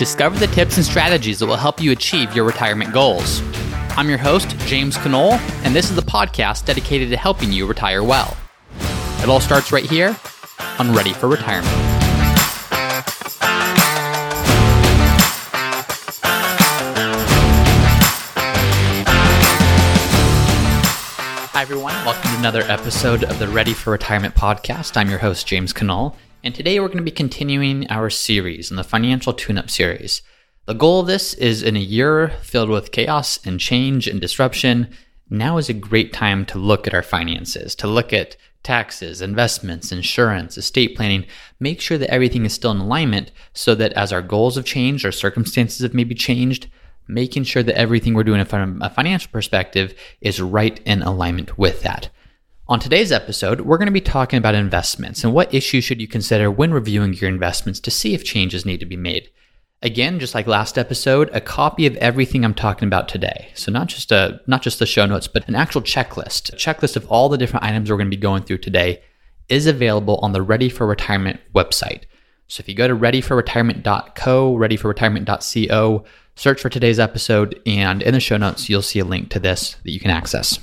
Discover the tips and strategies that will help you achieve your retirement goals. I'm your host, James Conole, and this is the podcast dedicated to helping you retire well. It all starts right here on Ready for Retirement. Hi, everyone. Welcome to another episode of the Ready for Retirement podcast. I'm your host, James Conole, and today we're going to be continuing our series in the Financial Tune Up series. The goal of this is in a year filled with chaos and change and disruption, now is a great time to look at our finances, to look at taxes, investments, insurance, estate planning, make sure that everything is still in alignment so that as our goals have changed, our circumstances have maybe changed, making sure that everything we're doing from a financial perspective is right in alignment with that. On today's episode, we're going to be talking about investments and what issues should you consider when reviewing your investments to see if changes need to be made. Again, just like last episode, a copy of everything I'm talking about today. So not just a not just the show notes, but an actual checklist. A checklist of all the different items we're going to be going through today is available on the Ready for Retirement website. So if you go to readyforretirement.co, readyforretirement.co, search for today's episode, and in the show notes, you'll see a link to this that you can access.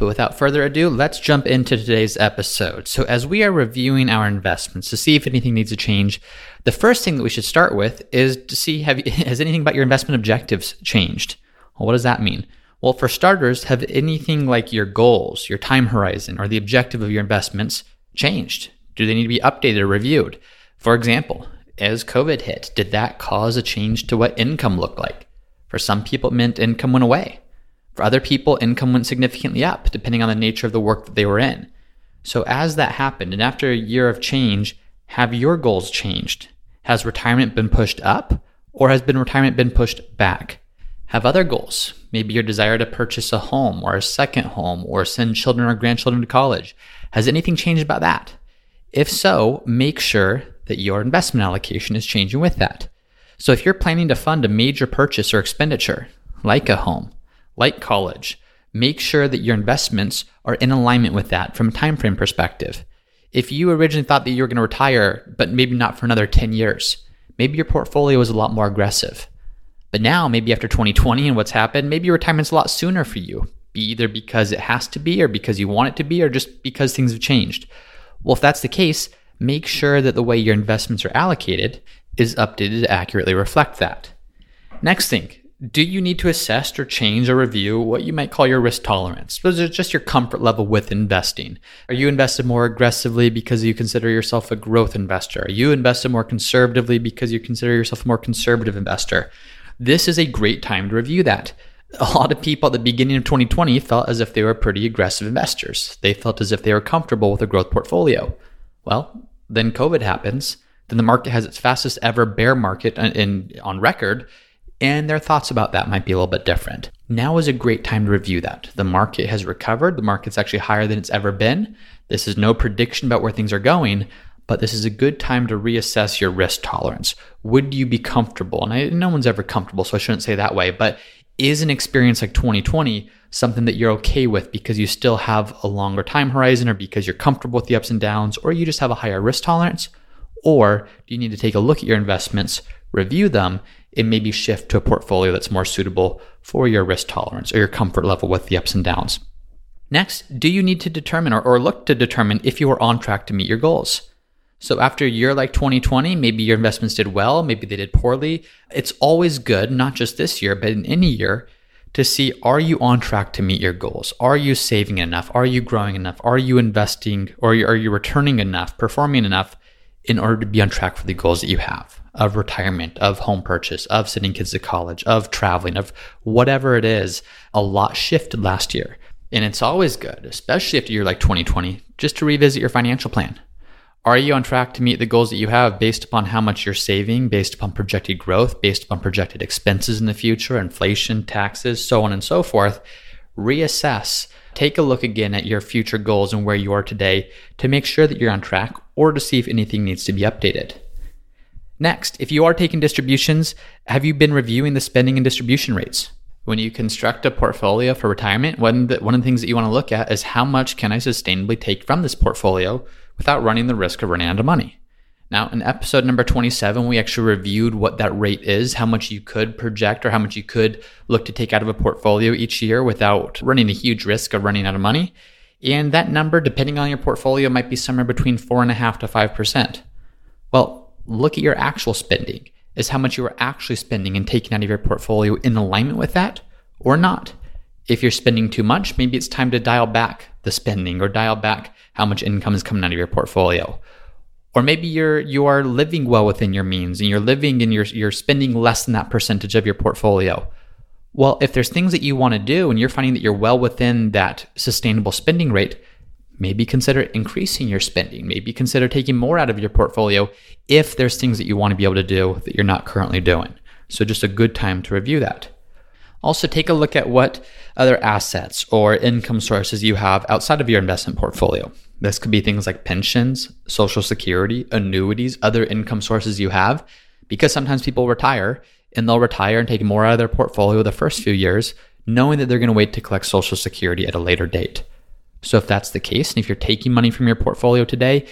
But without further ado, let's jump into today's episode. So, as we are reviewing our investments to see if anything needs to change, the first thing that we should start with is to see have you, has anything about your investment objectives changed? Well, what does that mean? Well, for starters, have anything like your goals, your time horizon, or the objective of your investments changed? Do they need to be updated or reviewed? For example, as COVID hit, did that cause a change to what income looked like? For some people, it meant income went away. For other people, income went significantly up, depending on the nature of the work that they were in. So, as that happened, and after a year of change, have your goals changed? Has retirement been pushed up, or has been retirement been pushed back? Have other goals, maybe your desire to purchase a home or a second home or send children or grandchildren to college. Has anything changed about that? If so, make sure that your investment allocation is changing with that. So if you're planning to fund a major purchase or expenditure, like a home, like college, make sure that your investments are in alignment with that from a time frame perspective. If you originally thought that you were going to retire, but maybe not for another 10 years, maybe your portfolio is a lot more aggressive. But now, maybe after 2020 and what's happened, maybe retirement's a lot sooner for you, be either because it has to be, or because you want it to be, or just because things have changed. Well, if that's the case, make sure that the way your investments are allocated is updated to accurately reflect that. Next thing, do you need to assess or change or review what you might call your risk tolerance? Those are just your comfort level with investing. Are you invested more aggressively because you consider yourself a growth investor? Are you invested more conservatively because you consider yourself a more conservative investor? This is a great time to review that. A lot of people at the beginning of 2020 felt as if they were pretty aggressive investors. They felt as if they were comfortable with a growth portfolio. Well, then COVID happens. Then the market has its fastest ever bear market in, in on record and their thoughts about that might be a little bit different. Now is a great time to review that. The market has recovered, the market's actually higher than it's ever been. This is no prediction about where things are going, but this is a good time to reassess your risk tolerance. Would you be comfortable? And I, no one's ever comfortable, so I shouldn't say that way, but is an experience like 2020 something that you're okay with because you still have a longer time horizon or because you're comfortable with the ups and downs or you just have a higher risk tolerance? Or do you need to take a look at your investments, review them, and maybe shift to a portfolio that's more suitable for your risk tolerance or your comfort level with the ups and downs. Next, do you need to determine or, or look to determine if you are on track to meet your goals? So after a year like 2020, maybe your investments did well, maybe they did poorly. It's always good, not just this year, but in any year, to see are you on track to meet your goals? Are you saving enough? Are you growing enough? Are you investing or are you returning enough, performing enough in order to be on track for the goals that you have? Of retirement, of home purchase, of sending kids to college, of traveling, of whatever it is, a lot shifted last year. And it's always good, especially after you're like 2020, just to revisit your financial plan. Are you on track to meet the goals that you have based upon how much you're saving, based upon projected growth, based upon projected expenses in the future, inflation, taxes, so on and so forth? Reassess. Take a look again at your future goals and where you are today to make sure that you're on track or to see if anything needs to be updated. Next, if you are taking distributions, have you been reviewing the spending and distribution rates? When you construct a portfolio for retirement, one of, the, one of the things that you want to look at is how much can I sustainably take from this portfolio without running the risk of running out of money? Now, in episode number 27, we actually reviewed what that rate is, how much you could project or how much you could look to take out of a portfolio each year without running a huge risk of running out of money. And that number, depending on your portfolio, might be somewhere between 4.5 to 5%. Well, look at your actual spending. Is how much you are actually spending and taking out of your portfolio in alignment with that or not? If you're spending too much, maybe it's time to dial back the spending or dial back how much income is coming out of your portfolio or maybe you're you are living well within your means and you're living and you're you're spending less than that percentage of your portfolio. Well, if there's things that you want to do and you're finding that you're well within that sustainable spending rate, maybe consider increasing your spending. Maybe consider taking more out of your portfolio if there's things that you want to be able to do that you're not currently doing. So just a good time to review that. Also, take a look at what other assets or income sources you have outside of your investment portfolio. This could be things like pensions, social security, annuities, other income sources you have, because sometimes people retire and they'll retire and take more out of their portfolio the first few years, knowing that they're going to wait to collect social security at a later date. So, if that's the case, and if you're taking money from your portfolio today,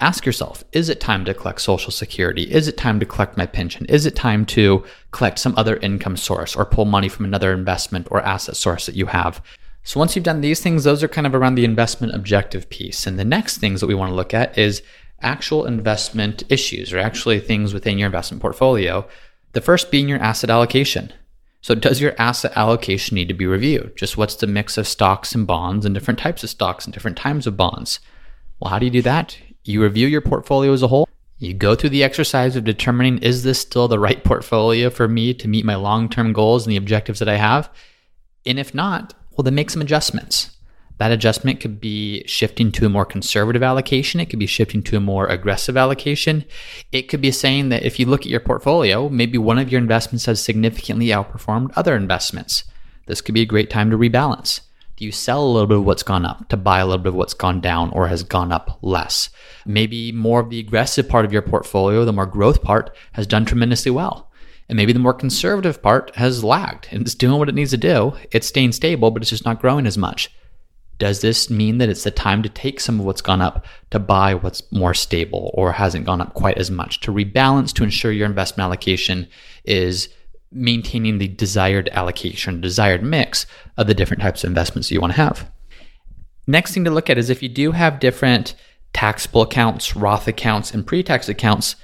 ask yourself is it time to collect social security is it time to collect my pension is it time to collect some other income source or pull money from another investment or asset source that you have so once you've done these things, those are kind of around the investment objective piece. And the next things that we want to look at is actual investment issues or actually things within your investment portfolio. The first being your asset allocation. So does your asset allocation need to be reviewed? Just what's the mix of stocks and bonds and different types of stocks and different types of bonds? Well, how do you do that? You review your portfolio as a whole. You go through the exercise of determining is this still the right portfolio for me to meet my long-term goals and the objectives that I have? And if not, well, then make some adjustments. That adjustment could be shifting to a more conservative allocation. It could be shifting to a more aggressive allocation. It could be saying that if you look at your portfolio, maybe one of your investments has significantly outperformed other investments. This could be a great time to rebalance. Do you sell a little bit of what's gone up to buy a little bit of what's gone down or has gone up less? Maybe more of the aggressive part of your portfolio, the more growth part, has done tremendously well. And maybe the more conservative part has lagged and it's doing what it needs to do. It's staying stable, but it's just not growing as much. Does this mean that it's the time to take some of what's gone up to buy what's more stable or hasn't gone up quite as much to rebalance to ensure your investment allocation is maintaining the desired allocation, desired mix of the different types of investments you want to have? Next thing to look at is if you do have different taxable accounts, Roth accounts, and pre tax accounts,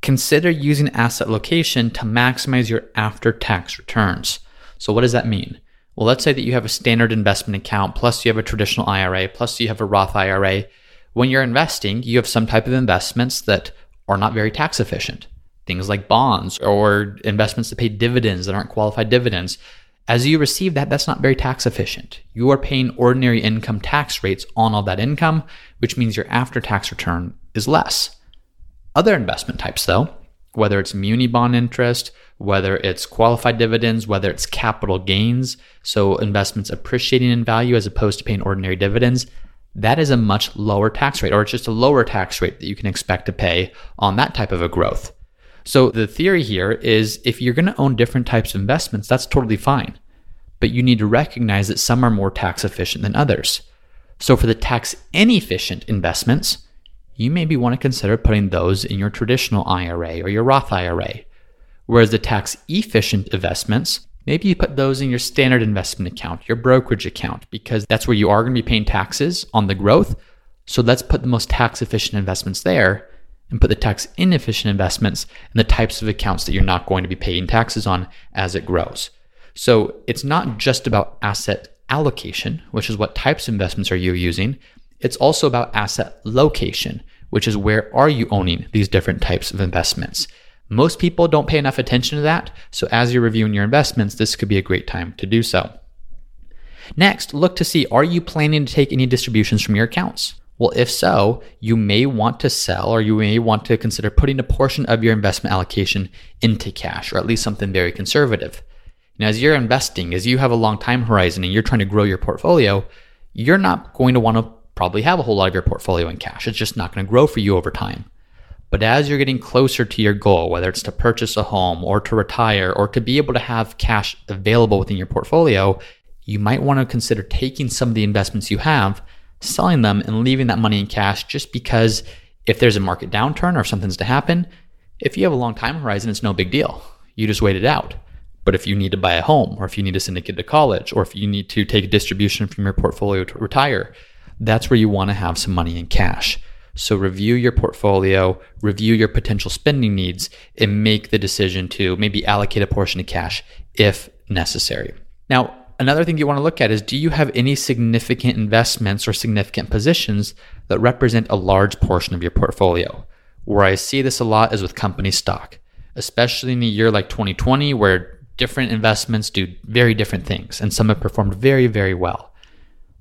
consider using asset location to maximize your after tax returns. So, what does that mean? Well, let's say that you have a standard investment account, plus you have a traditional IRA, plus you have a Roth IRA. When you're investing, you have some type of investments that are not very tax efficient. Things like bonds or investments that pay dividends that aren't qualified dividends. As you receive that, that's not very tax efficient. You are paying ordinary income tax rates on all that income, which means your after tax return is less. Other investment types, though, whether it's muni bond interest, whether it's qualified dividends, whether it's capital gains, so investments appreciating in value as opposed to paying ordinary dividends, that is a much lower tax rate, or it's just a lower tax rate that you can expect to pay on that type of a growth. So the theory here is if you're going to own different types of investments, that's totally fine. But you need to recognize that some are more tax efficient than others. So for the tax inefficient investments, you maybe want to consider putting those in your traditional IRA or your Roth IRA. Whereas the tax efficient investments, maybe you put those in your standard investment account, your brokerage account, because that's where you are going to be paying taxes on the growth. So let's put the most tax efficient investments there and put the tax inefficient investments in the types of accounts that you're not going to be paying taxes on as it grows. So it's not just about asset allocation, which is what types of investments are you using. It's also about asset location, which is where are you owning these different types of investments. Most people don't pay enough attention to that, so as you're reviewing your investments, this could be a great time to do so. Next, look to see are you planning to take any distributions from your accounts? Well, if so, you may want to sell or you may want to consider putting a portion of your investment allocation into cash or at least something very conservative. And as you're investing, as you have a long time horizon and you're trying to grow your portfolio, you're not going to want to probably have a whole lot of your portfolio in cash. It's just not going to grow for you over time. But as you're getting closer to your goal, whether it's to purchase a home or to retire or to be able to have cash available within your portfolio, you might want to consider taking some of the investments you have, selling them, and leaving that money in cash just because If there's a market downturn or something's to happen, if you have a long time horizon, it's no big deal. You just wait it out. But if you need to buy a home, or if you need to syndicate to college, or if you need to take a distribution from your portfolio to retire, that's where you want to have some money in cash. So review your portfolio, review your potential spending needs, and make the decision to maybe allocate a portion of cash if necessary. Now, another thing you want to look at is do you have any significant investments or significant positions that represent a large portion of your portfolio? Where I see this a lot is with company stock, especially in a year like 2020 where different investments do very different things and some have performed very, very well.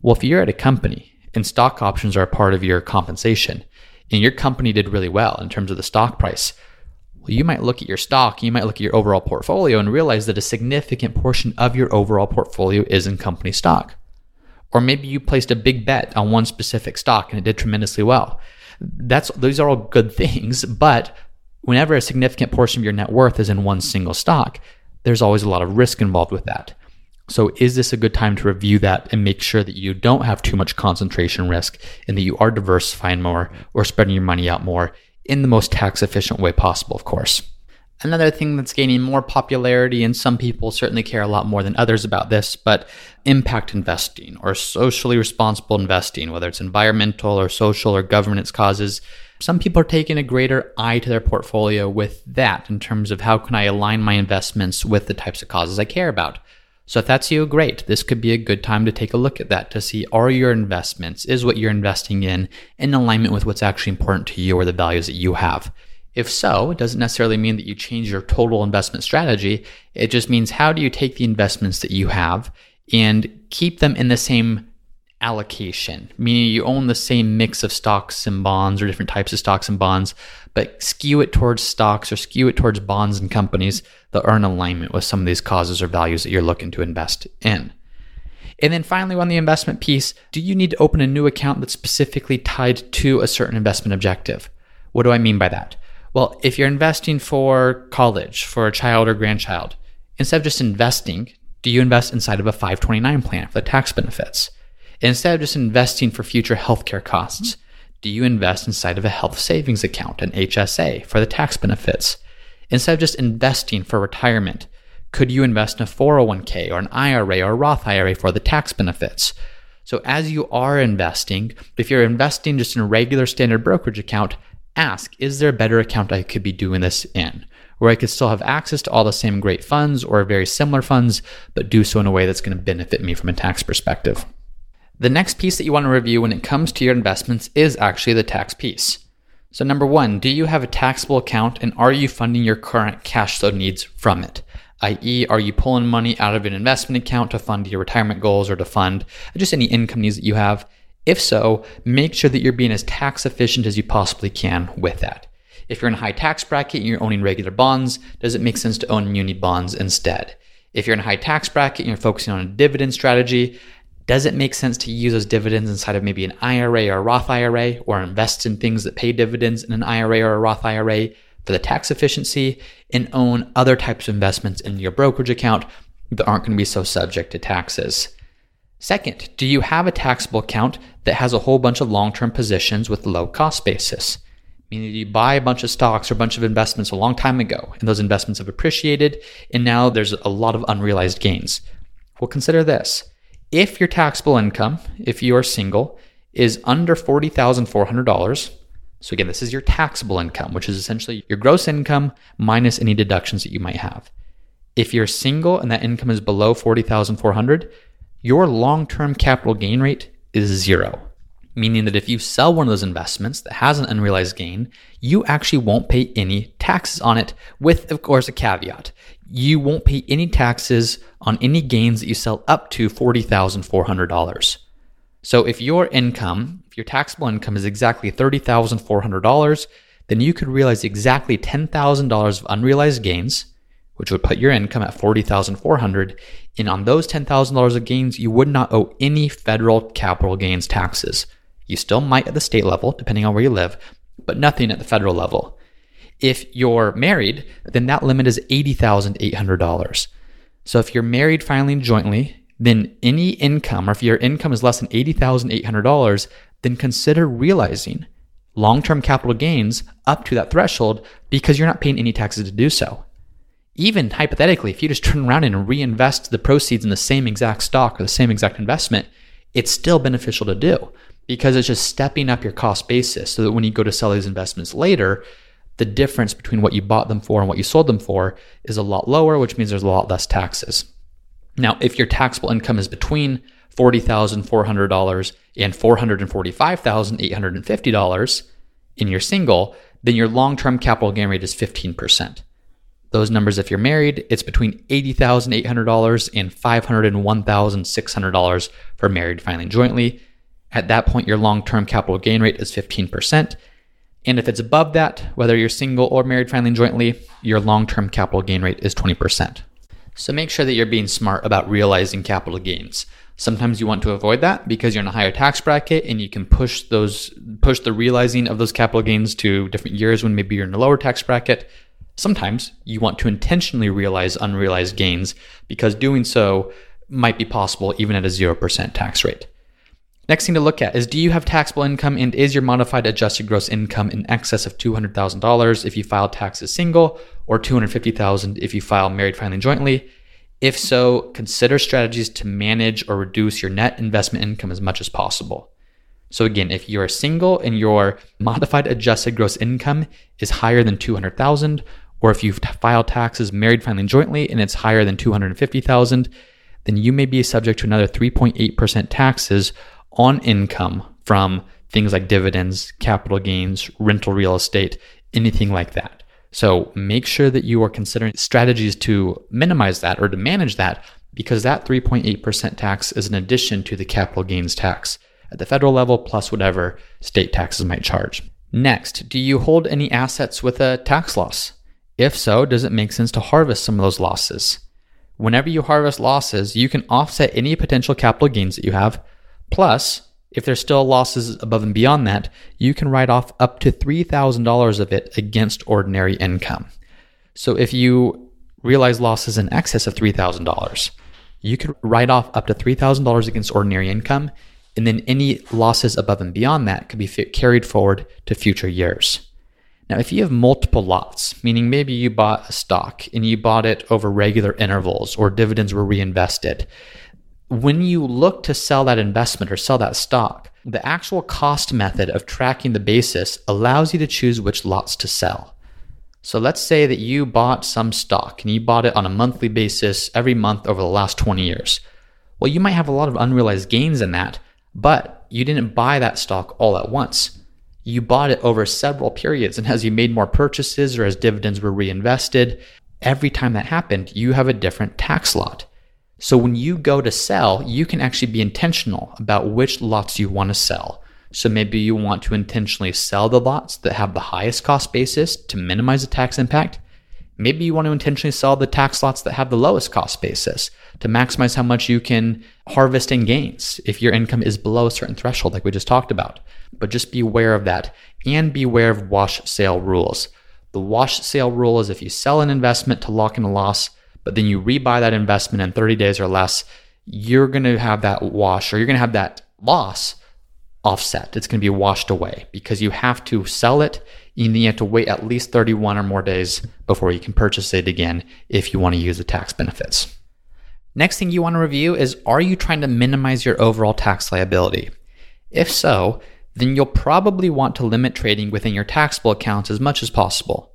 Well, if you're at a company and stock options are a part of your compensation and your company did really well in terms of the stock price, well, you might look at your stock, you might look at your overall portfolio and realize that a significant portion of your overall portfolio is in company stock. Or maybe you placed a big bet on one specific stock and it did tremendously well. That's those are all good things, but whenever a significant portion of your net worth is in one single stock, there's always a lot of risk involved with that. So, is this a good time to review that and make sure that you don't have too much concentration risk and that you are diversifying more or spreading your money out more in the most tax efficient way possible, of course? Another thing that's gaining more popularity, and some people certainly care a lot more than others about this, but impact investing or socially responsible investing, whether it's environmental or social or governance causes, some people are taking a greater eye to their portfolio with that in terms of how can I align my investments with the types of causes I care about. So if that's you, great. This could be a good time to take a look at that to see are your investments, is what you're investing in in alignment with what's actually important to you or the values that you have. If so, it doesn't necessarily mean that you change your total investment strategy. It just means how do you take the investments that you have and keep them in the same allocation, meaning you own the same mix of stocks and bonds or different types of stocks and bonds, but skew it towards stocks or skew it towards bonds and companies that are in alignment with some of these causes or values that you're looking to invest in. And then finally, on the investment piece, do you need to open a new account that's specifically tied to a certain investment objective? What do I mean by that? Well, if you're investing for college, for a child or grandchild, instead of just investing, do you invest inside of a 529 plan for the tax benefits? Instead of just investing for future healthcare costs, do you invest inside of a health savings account, an HSA, for the tax benefits? Instead of just investing for retirement, could you invest in a 401k or an IRA or Roth IRA for the tax benefits? So, as you are investing, if you're investing just in a regular standard brokerage account, ask is there a better account I could be doing this in? Where I could still have access to all the same great funds or very similar funds, but do so in a way that's going to benefit me from a tax perspective. The next piece that you want to review when it comes to your investments is actually the tax piece. So, number one, do you have a taxable account and are you funding your current cash flow needs from it? i.e., are you pulling money out of an investment account to fund your retirement goals or to fund just any income needs that you have? If so, make sure that you're being as tax efficient as you possibly can with that. If you're in a high tax bracket and you're owning regular bonds, does it make sense to own muni bonds instead? If you're in a high tax bracket and you're focusing on a dividend strategy, does it make sense to use those dividends inside of maybe an IRA or a Roth IRA or invest in things that pay dividends in an IRA or a Roth IRA for the tax efficiency and own other types of investments in your brokerage account that aren't going to be so subject to taxes? Second, do you have a taxable account that has a whole bunch of long term positions with low cost basis? Meaning you buy a bunch of stocks or a bunch of investments a long time ago, and those investments have appreciated, and now there's a lot of unrealized gains. Well, consider this if your taxable income, if you are single, is under $40,400, so again, this is your taxable income, which is essentially your gross income minus any deductions that you might have. If you're single and that income is below 40,400, your long-term capital gain rate is zero. Meaning that if you sell one of those investments that has an unrealized gain, you actually won't pay any taxes on it, with, of course, a caveat you won't pay any taxes on any gains that you sell up to $40,400. So if your income, if your taxable income is exactly $30,400, then you could realize exactly $10,000 of unrealized gains, which would put your income at $40,400. And on those $10,000 of gains, you would not owe any federal capital gains taxes. You still might at the state level, depending on where you live, but nothing at the federal level. If you're married, then that limit is $80,800. So if you're married filing jointly, then any income, or if your income is less than $80,800, then consider realizing long term capital gains up to that threshold because you're not paying any taxes to do so. Even hypothetically, if you just turn around and reinvest the proceeds in the same exact stock or the same exact investment, it's still beneficial to do because it's just stepping up your cost basis so that when you go to sell these investments later, the difference between what you bought them for and what you sold them for is a lot lower, which means there's a lot less taxes. Now, if your taxable income is between $40,400 and $445,850 in your single, then your long term capital gain rate is 15%. Those numbers, if you're married, it's between $80,800 and $501,600 for married filing jointly. At that point, your long term capital gain rate is 15%. And if it's above that, whether you're single or married filing jointly, your long term capital gain rate is 20%. So make sure that you're being smart about realizing capital gains. Sometimes you want to avoid that because you're in a higher tax bracket and you can push those push the realizing of those capital gains to different years when maybe you're in a lower tax bracket. Sometimes you want to intentionally realize unrealized gains because doing so might be possible even at a 0% tax rate. Next thing to look at is do you have taxable income and is your modified adjusted gross income in excess of $200,000 if you file taxes single or 250,000 if you file married filing jointly? If so, consider strategies to manage or reduce your net investment income as much as possible. So again, if you're single and your modified adjusted gross income is higher than 200,000 or if you file taxes married filing jointly and it's higher than 250,000, then you may be subject to another 3.8% taxes on income from things like dividends, capital gains, rental real estate, anything like that. So make sure that you are considering strategies to minimize that or to manage that because that 3.8% tax is an addition to the capital gains tax at the federal level plus whatever state taxes might charge. Next, do you hold any assets with a tax loss? If so, does it make sense to harvest some of those losses? Whenever you harvest losses, you can offset any potential capital gains that you have Plus, if there's still losses above and beyond that, you can write off up to $3,000 of it against ordinary income. So if you realize losses in excess of $3,000, you could write off up to $3,000 against ordinary income, and then any losses above and beyond that could be carried forward to future years. Now, if you have multiple lots, meaning maybe you bought a stock and you bought it over regular intervals or dividends were reinvested, when you look to sell that investment or sell that stock, the actual cost method of tracking the basis allows you to choose which lots to sell. So let's say that you bought some stock and you bought it on a monthly basis every month over the last 20 years. Well, you might have a lot of unrealized gains in that, but you didn't buy that stock all at once. You bought it over several periods, and as you made more purchases or as dividends were reinvested, every time that happened, you have a different tax lot. So when you go to sell, you can actually be intentional about which lots you want to sell. So maybe you want to intentionally sell the lots that have the highest cost basis to minimize the tax impact. Maybe you want to intentionally sell the tax lots that have the lowest cost basis to maximize how much you can harvest in gains if your income is below a certain threshold, like we just talked about. But just be aware of that and be aware of wash sale rules. The wash sale rule is if you sell an investment to lock in a loss, but then you rebuy that investment in 30 days or less, you're going to have that wash or you're going to have that loss offset. It's going to be washed away because you have to sell it and you have to wait at least 31 or more days before you can purchase it again if you want to use the tax benefits. Next thing you want to review is are you trying to minimize your overall tax liability? If so, then you'll probably want to limit trading within your taxable accounts as much as possible.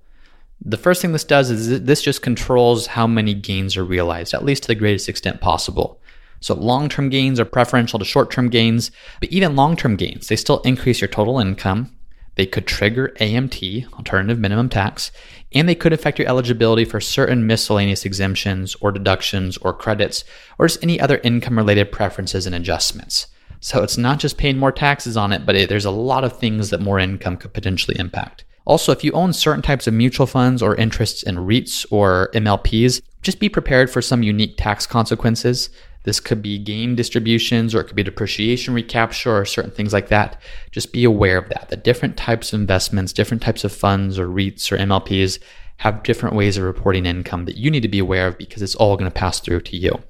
The first thing this does is this just controls how many gains are realized, at least to the greatest extent possible. So long term gains are preferential to short term gains, but even long term gains, they still increase your total income. They could trigger AMT, alternative minimum tax, and they could affect your eligibility for certain miscellaneous exemptions or deductions or credits or just any other income related preferences and adjustments. So it's not just paying more taxes on it, but it, there's a lot of things that more income could potentially impact. Also, if you own certain types of mutual funds or interests in REITs or MLPs, just be prepared for some unique tax consequences. This could be gain distributions or it could be depreciation recapture or certain things like that. Just be aware of that. The different types of investments, different types of funds or REITs or MLPs have different ways of reporting income that you need to be aware of because it's all going to pass through to you.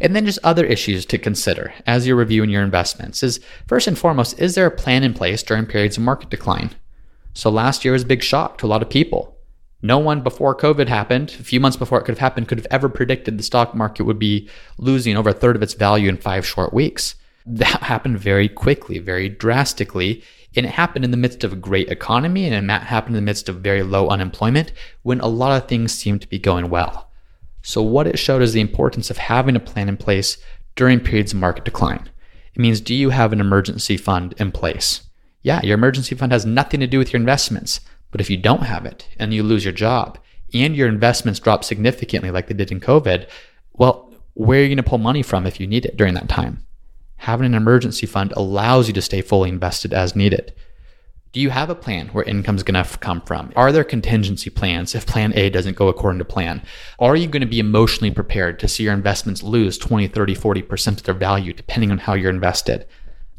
And then just other issues to consider as you're reviewing your investments is first and foremost, is there a plan in place during periods of market decline? So last year was a big shock to a lot of people. No one before COVID happened, a few months before it could have happened, could have ever predicted the stock market would be losing over a third of its value in five short weeks. That happened very quickly, very drastically. And it happened in the midst of a great economy and it happened in the midst of very low unemployment when a lot of things seemed to be going well. So, what it showed is the importance of having a plan in place during periods of market decline. It means, do you have an emergency fund in place? Yeah, your emergency fund has nothing to do with your investments. But if you don't have it and you lose your job and your investments drop significantly like they did in COVID, well, where are you going to pull money from if you need it during that time? Having an emergency fund allows you to stay fully invested as needed. Do you have a plan where income is going to come from? Are there contingency plans if plan A doesn't go according to plan? Are you going to be emotionally prepared to see your investments lose 20, 30, 40% of their value depending on how you're invested?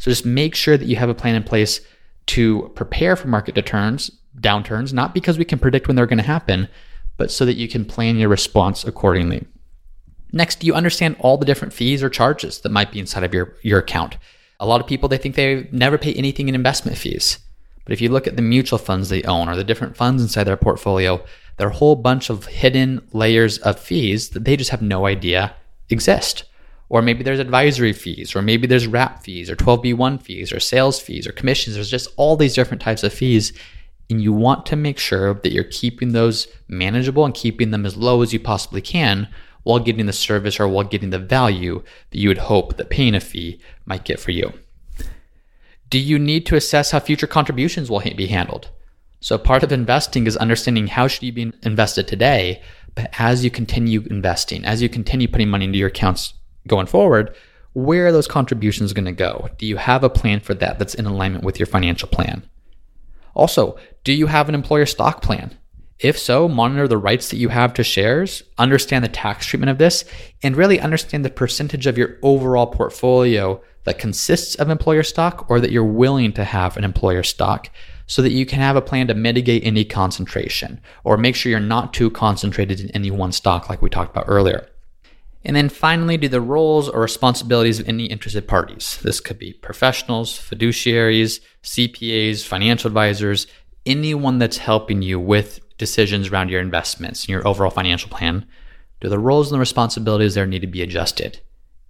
So just make sure that you have a plan in place to prepare for market returns, downturns, not because we can predict when they're going to happen, but so that you can plan your response accordingly. Next, do you understand all the different fees or charges that might be inside of your, your account? A lot of people, they think they never pay anything in investment fees. But if you look at the mutual funds they own or the different funds inside their portfolio, there are a whole bunch of hidden layers of fees that they just have no idea exist. Or maybe there's advisory fees, or maybe there's wrap fees, or 12B1 fees, or sales fees, or commissions. There's just all these different types of fees. And you want to make sure that you're keeping those manageable and keeping them as low as you possibly can while getting the service or while getting the value that you would hope that paying a fee might get for you. Do you need to assess how future contributions will be handled? So part of investing is understanding how should you be invested today, but as you continue investing, as you continue putting money into your accounts going forward, where are those contributions going to go? Do you have a plan for that that's in alignment with your financial plan? Also, do you have an employer stock plan? If so, monitor the rights that you have to shares, understand the tax treatment of this, and really understand the percentage of your overall portfolio that consists of employer stock or that you're willing to have an employer stock so that you can have a plan to mitigate any concentration or make sure you're not too concentrated in any one stock like we talked about earlier. And then finally, do the roles or responsibilities of any interested parties. This could be professionals, fiduciaries, CPAs, financial advisors, anyone that's helping you with decisions around your investments and your overall financial plan. Do the roles and the responsibilities there need to be adjusted?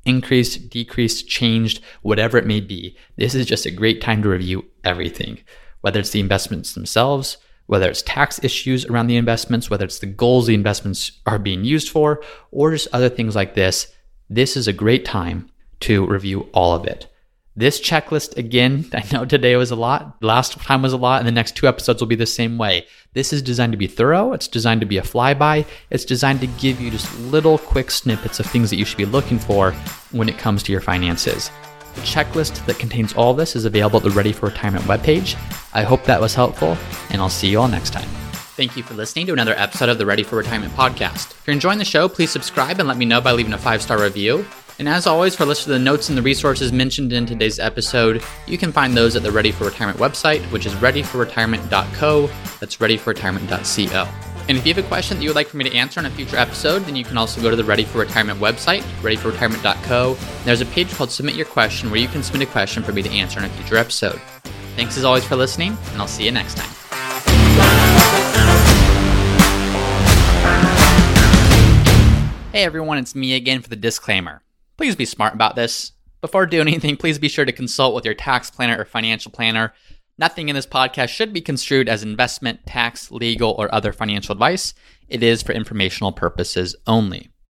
increased, decreased, changed, whatever it may be. This is just a great time to review everything, whether it's the investments themselves, whether it's tax issues around the investments, whether it's the goals the investments are being used for, or just other things like this. This is a great time to review all of it. This checklist, again, I know today was a lot, last time was a lot, and the next two episodes will be the same way. This is designed to be thorough, it's designed to be a flyby, it's designed to give you just little quick snippets of things that you should be looking for when it comes to your finances. The checklist that contains all this is available at the Ready for Retirement webpage. I hope that was helpful, and I'll see you all next time. Thank you for listening to another episode of the Ready for Retirement podcast. If you're enjoying the show, please subscribe and let me know by leaving a five star review. And as always, for a list of the notes and the resources mentioned in today's episode, you can find those at the Ready for Retirement website, which is readyforretirement.co. That's readyforretirement.co. And if you have a question that you would like for me to answer in a future episode, then you can also go to the Ready for Retirement website, readyforretirement.co. There's a page called Submit Your Question where you can submit a question for me to answer in a future episode. Thanks as always for listening, and I'll see you next time. Hey everyone, it's me again for the disclaimer. Please be smart about this. Before doing anything, please be sure to consult with your tax planner or financial planner. Nothing in this podcast should be construed as investment, tax, legal, or other financial advice. It is for informational purposes only.